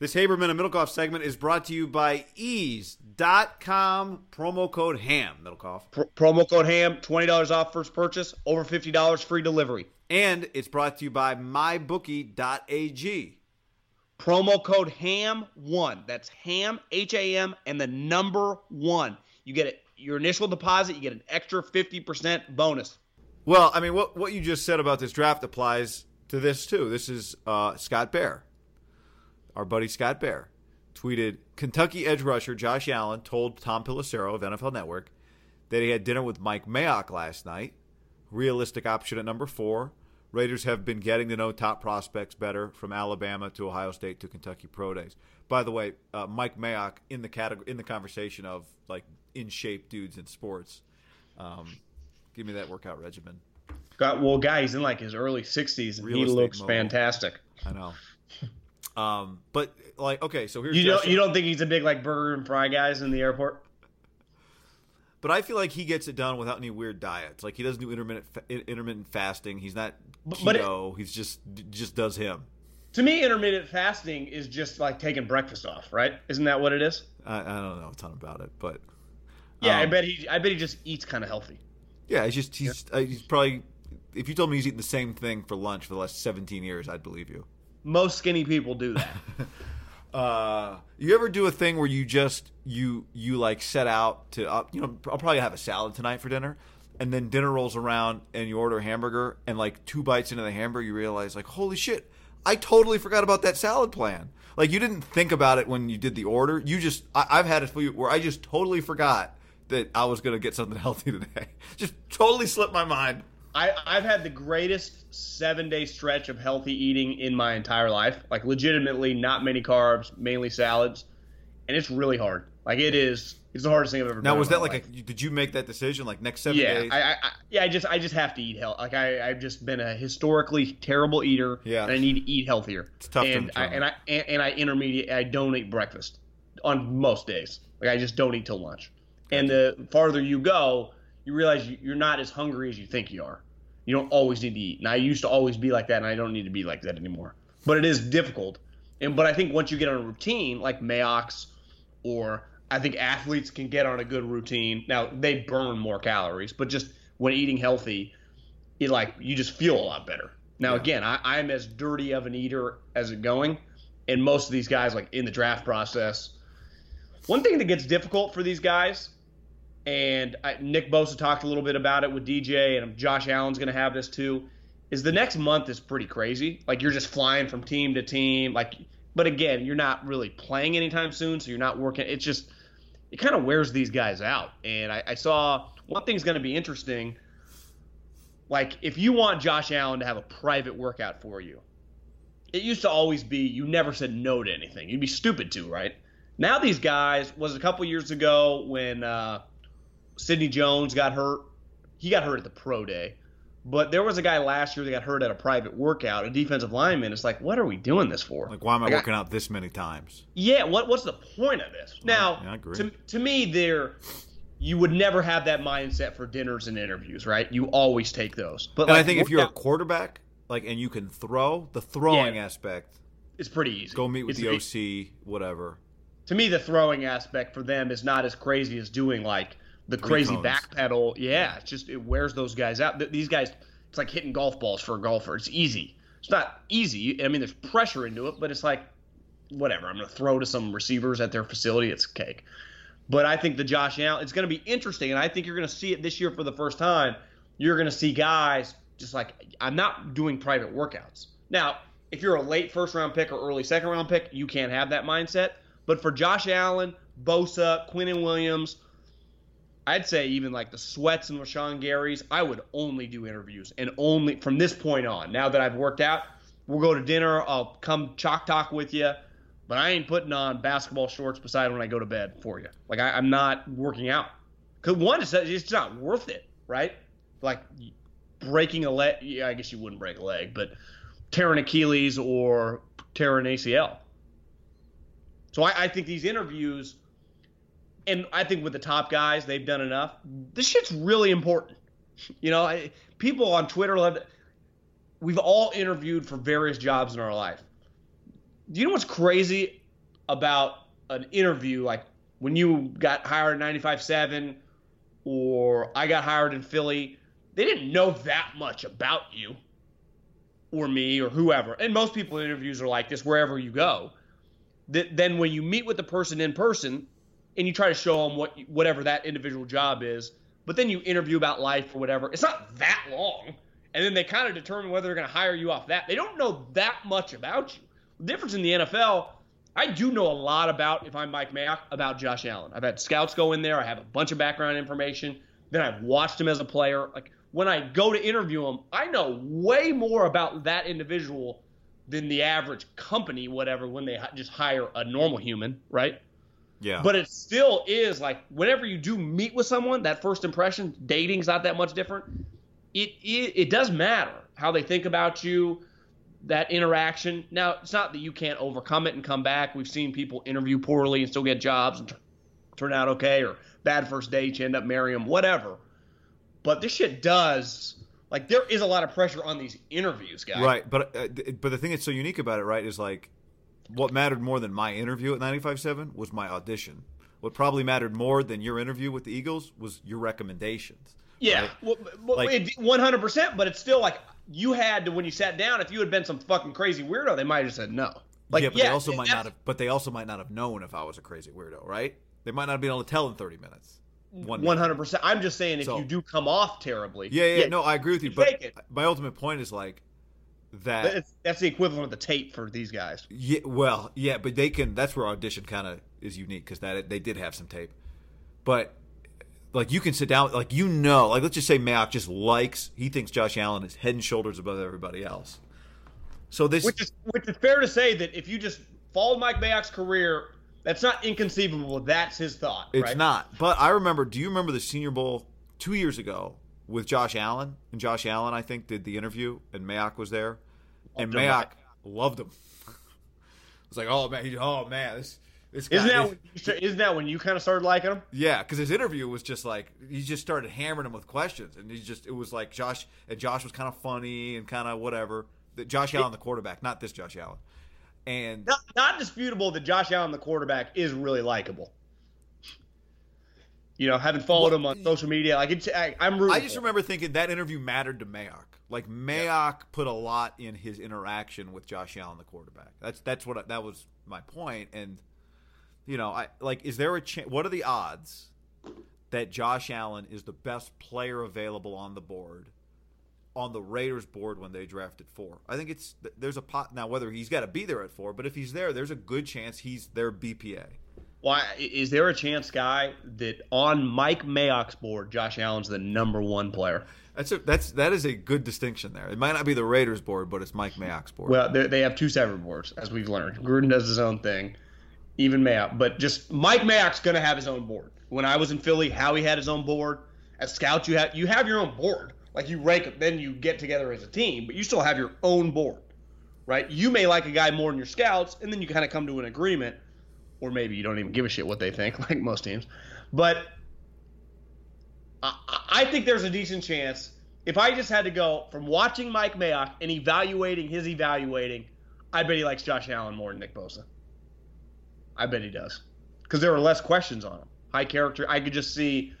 This Haberman and Middlekauff segment is brought to you by eaze.com promo code ham Middlekauff. Pr- promo code ham $20 off first purchase over $50 free delivery And it's brought to you by mybookie.ag. promo code ham one that's ham h-a-m and the number one you get it your initial deposit you get an extra 50% bonus Well, I mean, what what you just said about this draft applies to this too. This is uh, Scott Bair, our buddy Scott Bair, tweeted Kentucky edge rusher Josh Allen told Tom Pelissero of NFL Network that he had dinner with Mike Mayock last night. Realistic option at number four. Raiders have been getting to know top prospects better from Alabama to Ohio State to Kentucky Pro Days. By the way, uh, Mike Mayock in the category in the conversation of like in shape dudes in sports. Um, give me that workout regimen. got well guy he's in like his early 60s and he looks mobile. fantastic I know. Um, but like, okay, so here's you don't you don't think he's a big like burger and fry guys in the airport But I feel like he gets it done without any weird diets. Like he doesn't do intermittent fa- intermittent fasting. He's not But- but it- keto. He's just just does him. to me intermittent fasting is just like taking breakfast off right isn't that what it is I, I don't know a ton about it, but yeah i Um, bet he i bet he just eats kind of healthy yeah, he's just he's uh, he's probably. If you told me he's eating the same thing for lunch for the last 17 years, I'd believe you. Most skinny people do that Uh, you ever do a thing where you just you you like set out to uh, you know I'll probably have a salad tonight for dinner, and then dinner rolls around and you order a hamburger and like two bites into the hamburger you realize like holy shit I totally forgot about that salad plan. Like you didn't think about it when you did the order. You just I, I've had it where I just totally forgot that I was gonna get something healthy today. Just totally slipped my mind. I, I've had the greatest seven day stretch of healthy eating in my entire life. Like, legitimately, not many carbs, mainly salads. And it's really hard. Like, it is, it's the hardest thing I've ever done. Now was that like a did you make that decision like next seven yeah, days? I, I, I, yeah, I just, I just have to eat health. Like, I, I've just been a historically terrible eater. Yeah. And I need to eat healthier. It's tough to and I, and I, and, and I intermediate, I don't eat breakfast on most days. Like, I just don't eat till lunch. And the farther you go, you realize you're not as hungry as you think you are. You don't always need to eat. And I used to always be like that, and I don't need to be like that anymore. But it is difficult. And but I think once you get on a routine, like Mayock's, or I think athletes can get on a good routine. Now they burn more calories, but just when eating healthy, it like you just feel a lot better. Now again, I, I'm as dirty of an eater as it going, and most of these guys like in the draft process. One thing that gets difficult for these guys and I, Nick Bosa talked a little bit about it with DJ, and Josh Allen's going to have this too, is the next month is pretty crazy. Like you're just flying from team to team. Like, but again, you're not really playing anytime soon, so you're not working. It's just it kind of wears these guys out. And I, I saw one thing's going to be interesting. Like if you want Josh Allen to have a private workout for you, it used to always be you never said no to anything. You'd be stupid to, right? Now these guys was a couple years ago when uh, Sidney Jones got hurt. He got hurt at the pro day, but there was a guy last year that got hurt at a private workout, a defensive lineman. It's like, what are we doing this for? Like, why am I Like, working out this many times? Yeah, what what's the point of this? Now, yeah, to to me, there you would never have that mindset for dinners and interviews, right? You always take those. But And like, I think if you're a quarterback, like, and you can throw, the throwing Yeah. aspect, it's pretty easy. go meet with It's- the OC, whatever. to me, the throwing aspect for them is not as crazy as doing like the crazy cones. back pedal. Yeah, it's just it wears those guys out. These guys, it's like hitting golf balls for a golfer. It's easy. It's not easy. I mean, there's pressure into it, but it's like whatever. I'm going to throw to some receivers at their facility. It's cake. But I think the Josh Allen, it's going to be interesting, and I think you're going to see it this year for the first time. You're going to see guys just like I'm not doing private workouts now. If you're a late first round pick or early second round pick, you can't have that mindset. But for Josh Allen, Bosa, Quinn and Williams, I'd say even like the Sweats and Rashan Gary's, I would only do interviews and only from this point on. Now that I've worked out, we'll go to dinner. I'll come chalk talk with you, but I ain't putting on basketball shorts beside when I go to bed for you. Like I, I'm not working out because one, it's, it's not worth it, right? Like breaking a leg. Yeah, I guess you wouldn't break a leg, but tearing Achilles or tearing ACL. So I, I think these interviews, and I think with the top guys, they've done enough. This shit's really important. You know, I, people on Twitter love. We've all interviewed for various jobs in our life. Do you know what's crazy about an interview? Like when you got hired at 95.7 or I got hired in Philly, they didn't know that much about you or me or whoever. And most people in interviews are like this wherever you go. Th- then when you meet with the person in person and you try to show them what whatever that individual job is, but then you interview about life or whatever, it's not that long. And then they kind of determine whether they're going to hire you off that. They don't know that much about you. The difference in the NFL, I do know a lot about, if I'm Mike Mayock, about Josh Allen. I've had scouts go in there. I have a bunch of background information. Then I've watched him as a player. Like when I go to interview him, I know way more about that individual than the average company, whatever, when they just hire a normal human, right? Yeah. But it still is like whenever you do meet with someone, that first impression, dating's not that much different. It it, it does matter how they think about you, that interaction. Now, it's not that you can't overcome it and come back. We've seen people interview poorly and still get jobs and t- turn out okay, or bad first date, you end up marrying them, whatever. But this shit does like there is a lot of pressure on these interviews, guys. Right, but uh, th- but the thing that's so unique about it, right, is like what mattered more than my interview at 95.7 was my audition. What probably mattered more than your interview with the Eagles was your recommendations. Yeah, right? well, Like- it- 100%, but it's still like you had to when you sat down. If you had been some fucking crazy weirdo, they might have said no. Like, yeah, but they also might not have. But they also might not have known if I was a crazy weirdo, right? They might not have been able to tell in 30 minutes. One hundred percent. I'm just saying, if So- you do come off terribly, Yeah, yeah, no, I agree with you. But my ultimate point is like that. that's, that's the equivalent of the tape for these guys. Yeah, well, yeah, but they can. That's where audition kind of is unique because that they did have some tape, but like you can sit down, like you know, like let's just say Mayock just likes, he thinks Josh Allen is head and shoulders above everybody else. So this, Which is which is fair to say that if you just followed Mike Mayock's career, that's not inconceivable. That's his thought. it's right? not. But I remember. Do you remember the Senior Bowl two years ago with Josh Allen? And Josh Allen, I think, did the interview, and Mayock was there, and. Mayock loved him. It was like, oh man, he- oh man, this this guy. Isn't that is- when you, isn't that when you kind of started liking him? Yeah, because his interview was just like he just started hammering him with questions, and he just it was like Josh and Josh was kind of funny and kind of whatever. The, Josh Allen, the quarterback, not this Josh Allen, and Not, not disputable that Josh Allen, the quarterback, is really likable. You know, having followed him on social media, like it's, I, I'm rooting. I just remember thinking that interview mattered to Mayock. Like Mayock put a lot in his interaction with Josh Allen, the quarterback. That's that's what I, that was my point. And you know, I like, is there a chance? What are the odds that Josh Allen is the best player available on the board on the Raiders board when they drafted four. I think it's there's a pot now whether he's got to be there at four, but if he's there, there's a good chance he's their BPA. Why is there a chance, guy, that on Mike Mayock's board, Josh Allen's the number one player? That's a, that's that is a good distinction there. It might not be the Raiders board, but it's Mike Mayock's board. Well, they have two separate boards, as we've learned. Gruden does his own thing, even Mayock. But just Mike Mayock's going to have his own board. When I was in Philly, Howie had his own board. As scouts, you have you have your own board. Like you rank then you get together as a team, but you still have your own board, right? You may like a guy more than your scouts, and then you kind of come to an agreement, or maybe you don't even give a shit what they think, like most teams. But I, I think there's a decent chance if I just had to go from watching Mike Mayock and evaluating his evaluating, I bet he likes Josh Allen more than Nick Bosa. I bet he does because there are less questions on him. High character. I could just see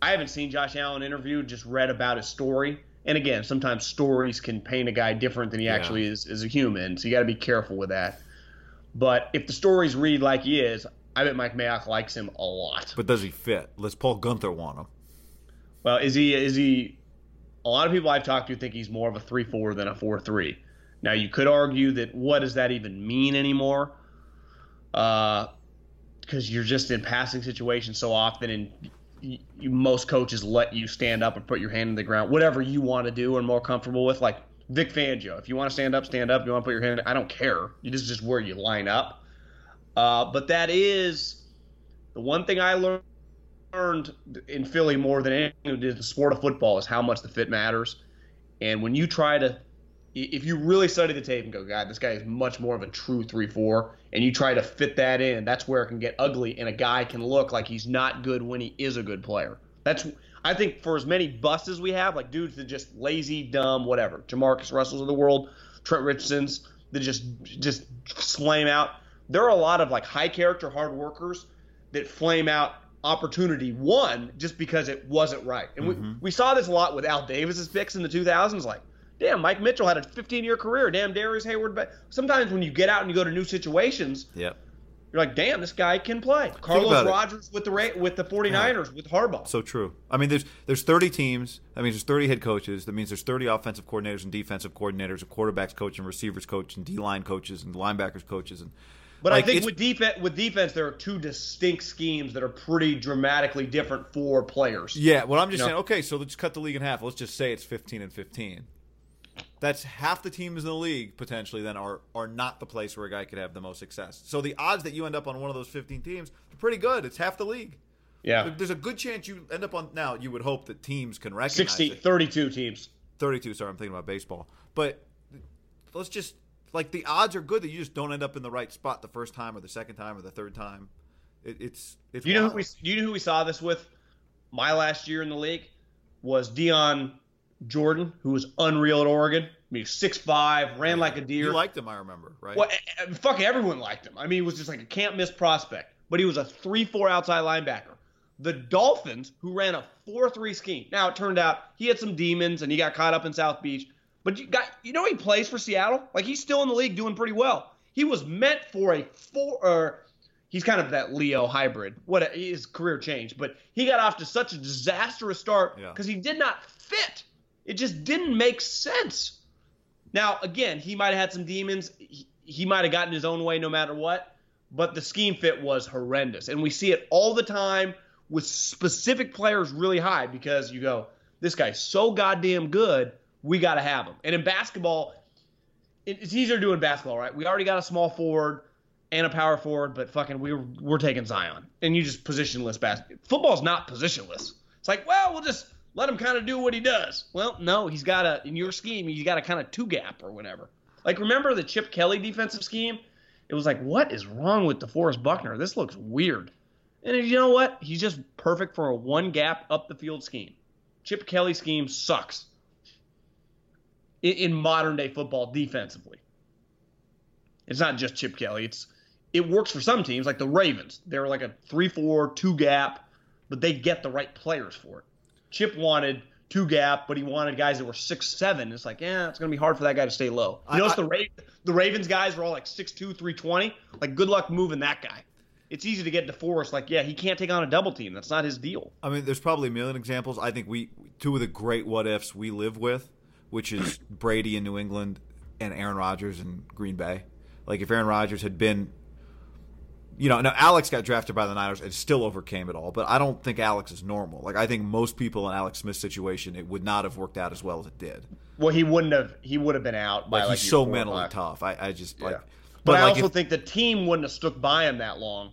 I haven't seen Josh Allen interviewed, just read about his story. And again, sometimes stories can paint a guy different than he yeah. actually is as a human. So you got to be careful with that. But if the stories read like he is, I bet Mike Mayock likes him a lot. But does he fit? Let's Paul Guenther want him. Well, is he? Is he? A lot of people I've talked to think he's more of a three-four than a four-three. Now you could argue that what does that even mean anymore? Because uh, you're just in passing situations so often, and you, most coaches let you stand up and put your hand in the ground, whatever you want to do and more comfortable with. Like Vic Fangio, if you want to stand up, stand up. If you want to put your hand, I don't care. You just just where you line up. Uh, but that is the one thing I learned in Philly more than anything did the sport of football is how much the fit matters. And when you try to if you really study the tape and go, God, this guy is much more of a true 3 4, and you try to fit that in, that's where it can get ugly, and a guy can look like he's not good when he is a good player. That's, I think, for as many busts as we have, like dudes that just lazy, dumb, whatever, JaMarcus Russells of the world, Trent Richardson's that just just flame out. There are a lot of like high character hard workers that flame out opportunity one just because it wasn't right. And mm-hmm. we, we saw this a lot with Al Davis's picks in the 2000s. Like, damn, Mike Mitchell had a 15 year career. Damn, Darius Heyward. But sometimes when you get out and you go to new situations, yep. You're like, damn, this guy can play. Carlos Rogers it. with the with the 49ers yeah. with Harbaugh. So true. I mean, there's there's 30 teams. That means there's 30 head coaches. That means there's 30 offensive coordinators and defensive coordinators, and quarterbacks coach and receivers coach and D line coaches and linebackers coaches and. But like, I think with defense, with defense, there are two distinct schemes that are pretty dramatically different for players. Yeah, well, I'm just you saying. Know? Okay, so let's cut the league in half. Let's just say it's 15 and 15 that's half the teams in the league potentially then are are not the place where a guy could have the most success. So the odds that you end up on one of those 15 teams are pretty good. It's half the league. Yeah. There's a good chance you end up on now you would hope that teams can recognize 60 it. 32 teams. 32, sorry, I'm thinking about baseball. But let's just like the odds are good that you just don't end up in the right spot the first time or the second time or the third time. It, it's it's you know who we you know who we saw this with my last year in the league was Dion Jordan, who was unreal at Oregon. I mean, six five, ran like a deer. You liked him, I remember, right? Well, eh, eh, fuck, everyone liked him. I mean, he was just like a can't miss prospect. But he was a three four outside linebacker. The Dolphins, who ran a four three scheme. Now it turned out he had some demons and he got caught up in South Beach. But you got, you know, he plays for Seattle. Like he's still in the league, doing pretty well. He was meant for a four. Or he's kind of that Leo hybrid. What a, his career changed, but he got off to such a disastrous start because yeah. he did not fit it just didn't make sense. Now, again, he might have had some demons. He, he might have gotten his own way no matter what, but the scheme fit was horrendous. And we see it all the time with specific players really high because you go, this guy's so goddamn good, we got to have him. And in basketball, it's easier to do in basketball, right? We already got a small forward and a power forward, but fucking we're we're taking Zion, and you just positionless basketball. Football's not positionless. It's like, well, we'll just let him kind of do what he does. Well, no, he's got a in your scheme, he's got a kind of two gap or whatever. Like remember the Chip Kelly defensive scheme? It was like, what is wrong with DeForest Buckner? This looks weird. And you know what? He's just perfect for a one gap up the field scheme. Chip Kelly scheme sucks in, in modern day football defensively. It's not just Chip Kelly. It's it works for some teams like the Ravens. They're like a three four two gap, but they get the right players for it. Chip wanted two gap, but he wanted guys that were six seven. It's like, yeah, it's gonna be hard for that guy to stay low. You notice the Ra- the Ravens guys were all like 6'2", 320. Like, good luck moving that guy. it's easy to get DeForest. Like, yeah, he can't take on a double team. That's not his deal. I mean, there's probably a million examples. I think we two of the great what ifs we live with, which is Brady in New England and Aaron Rodgers in Green Bay. Like if Aaron Rodgers had been, you know, now Alex got drafted by the Niners and still overcame it all. But I don't think Alex is normal. Like I think most people in Alex Smith's situation, it would not have worked out as well as it did. Well, he wouldn't have. He would have been out by Like, like he's so mentally tough. I, I just like. Yeah. But, I like, also if- think the team wouldn't have stuck by him that long.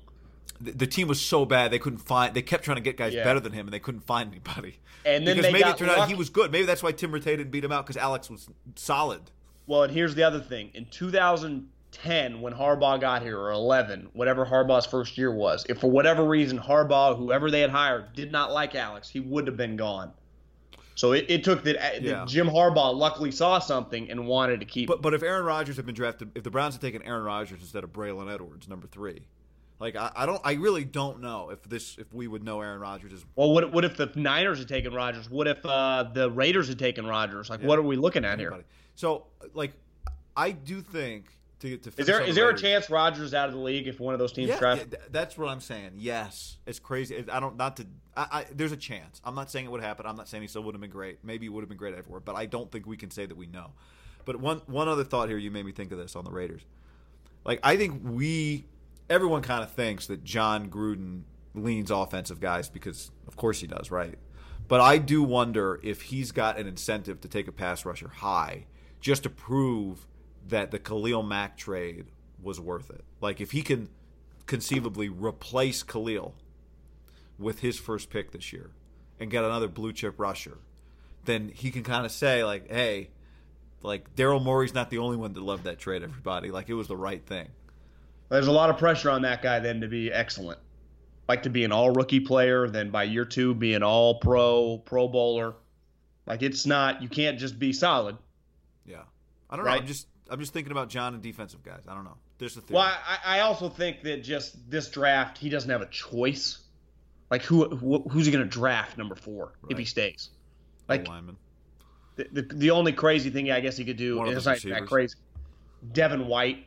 the, the team was so bad they couldn't find. They kept trying to get guys Yeah. better than him, and they couldn't find anybody. And then because maybe it turned out he was good. Maybe that's why Tim Rattay didn't beat him out because Alex was solid. Well, and here's the other thing. In 2010, when Harbaugh got here, or 11, whatever Harbaugh's first year was, if for whatever reason Harbaugh, whoever they had hired, did not like Alex, he would have been gone. So it, it took that, that Yeah. Jim Harbaugh luckily saw something and wanted to keep. But but if Aaron Rodgers had been drafted, if the Browns had taken Aaron Rodgers instead of Braylon Edwards, number three, like I, I don't, I really don't know if this, if we would know Aaron Rodgers is. well, what, what if the Niners had taken Rodgers? What if uh, the Raiders had taken Rodgers? Like, what are we looking at here? So like, I do think to get to Is there the is there a chance Rodgers out of the league if one of those teams Yeah, yeah, that's what I'm saying. Yes, it's crazy. I don't not to. I, I, there's a chance. I'm not saying it would happen. I'm not saying he still would have been great. Maybe he would have been great everywhere, but I don't think we can say that we know. But one one other thought here, you made me think of this on the Raiders. Like I think we, everyone kind of thinks that Jon Gruden leans offensive guys because of course he does, right? But I do wonder if he's got an incentive to take a pass rusher high just to prove that the Khalil Mack trade was worth it. Like if he can conceivably replace Khalil with his first pick this year and get another blue chip rusher, then he can kind of say like, "Hey, like Daryl Morey's not the only one that loved that trade. Everybody, like it was the right thing." There's a lot of pressure on that guy then to be excellent. Like to be an all rookie player, then by year two be an all pro, pro bowler. Like it's not you can't just be solid. Yeah, I don't know. I'm just I'm just thinking about John and defensive guys. I don't know. There's the thing. Well, I, I also think that just this draft, he doesn't have a choice. Like who, who who's he going to draft number four if he stays? Like lineman. the, the the only crazy thing I guess he could do is like that crazy. Devin White.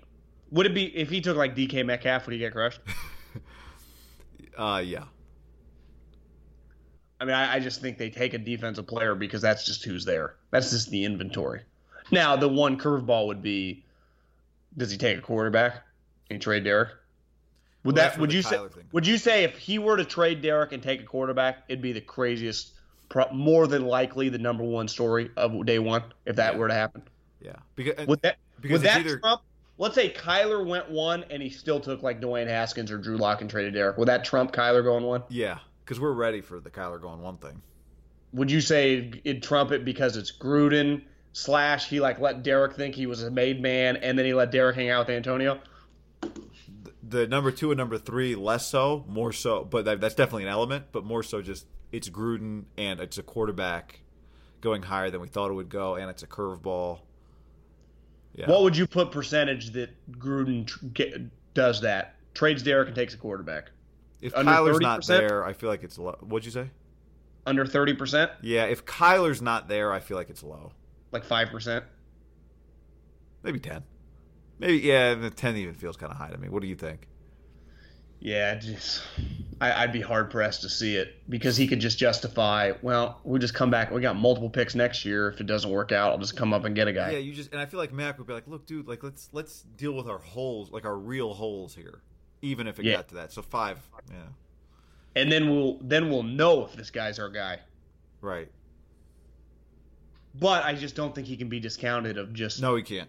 Would it be if he took like DK Metcalf? Would he get crushed? Uh, yeah. I mean, I, I just think they take a defensive player because that's just who's there. That's just the inventory. Now, the one curveball would be: Does he take a quarterback and trade Derek? Would Well, that? Would you say? Thing Would you say if he were to trade Derek and take a quarterback, it'd be the craziest, more than likely the number one story of day one if that Yeah. were to happen? Yeah. Because uh, Would that? because would that either trump? Let's say Kyler went one and he still took like Dwayne Haskins or Drew Lock and traded Derek. Would that trump Kyler going one? yeah, because we're ready for the Kyler going one thing. would you say it'd trump it because it's Gruden slash he like let Derek think he was a made man and then he let Derek hang out with Antonio? The number two and number three less so, more so, but that, that's definitely an element. But more so, just it's Gruden and it's a quarterback going higher than we thought it would go, and it's a curveball. Yeah. What would you put percentage that Gruden tr- get, does that? Trades Derek and takes a quarterback if under Kyler's not 30%? there, I feel like it's low. What'd you say? under thirty percent, Yeah, if Kyler's not there, I feel like it's low. Like five percent. Maybe ten. Maybe yeah, the ten even feels kind of high to me. What do you think? Yeah, just I, I'd be hard pressed to see it because he could just justify. Well, we'll just come back. We got multiple picks next year. If it doesn't work out, I'll just come up and get a guy. Yeah, you just and I feel like Mac would be like, "Look, dude, like let's let's deal with our holes, like our real holes here, even if it Yeah. got to that." So five, yeah, and then we'll then we'll know if this guy's our guy. right. But I just don't think he can be discounted of just No, he can't.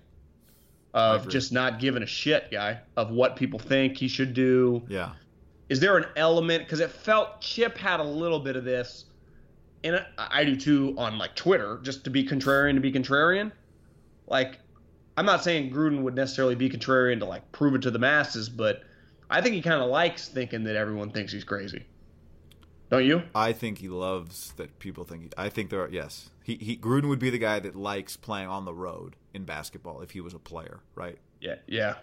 Of just not giving a shit, guy, of what people think he should do. Yeah, Is there an element because it felt Chip had a little bit of this, and I, I do too on like Twitter, just to be contrarian to be contrarian. Like, I'm not saying Gruden would necessarily be contrarian to like prove it to the masses, but I think he kind of likes thinking that everyone thinks he's crazy. Don't you? I think he loves that people think. He, I think there. Are, yes, he, he Gruden would be the guy that likes playing on the road in basketball if he was a player, right? Yeah, yeah.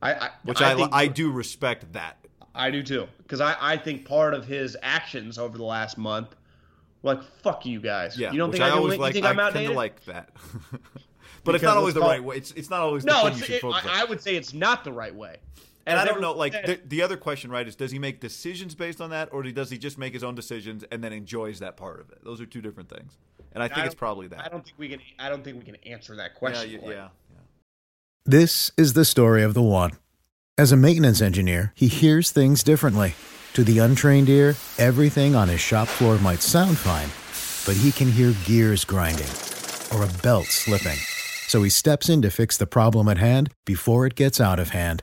I, I Which I I, think- I do respect that. I do too, because I, I think part of his actions over the last month, like fuck you guys. Yeah, you don't think I, I always like. Think I'm I kind outdated? of like that. but it's not always the right way. It's it's not always the no, it's, it. I, I would say it's not the right way. And I don't know, like the, the other question, right, is does he make decisions based on that, or does he just make his own decisions and then enjoys that part of it? Those are two different things, and I think I it's probably that. I don't think we can. I don't think we can answer that question. you- for yeah, yeah. This is the story of the one. As a maintenance engineer, he hears things differently. To the untrained ear, everything on his shop floor might sound fine, but he can hear gears grinding or a belt slipping. So he steps in to fix the problem at hand before it gets out of hand.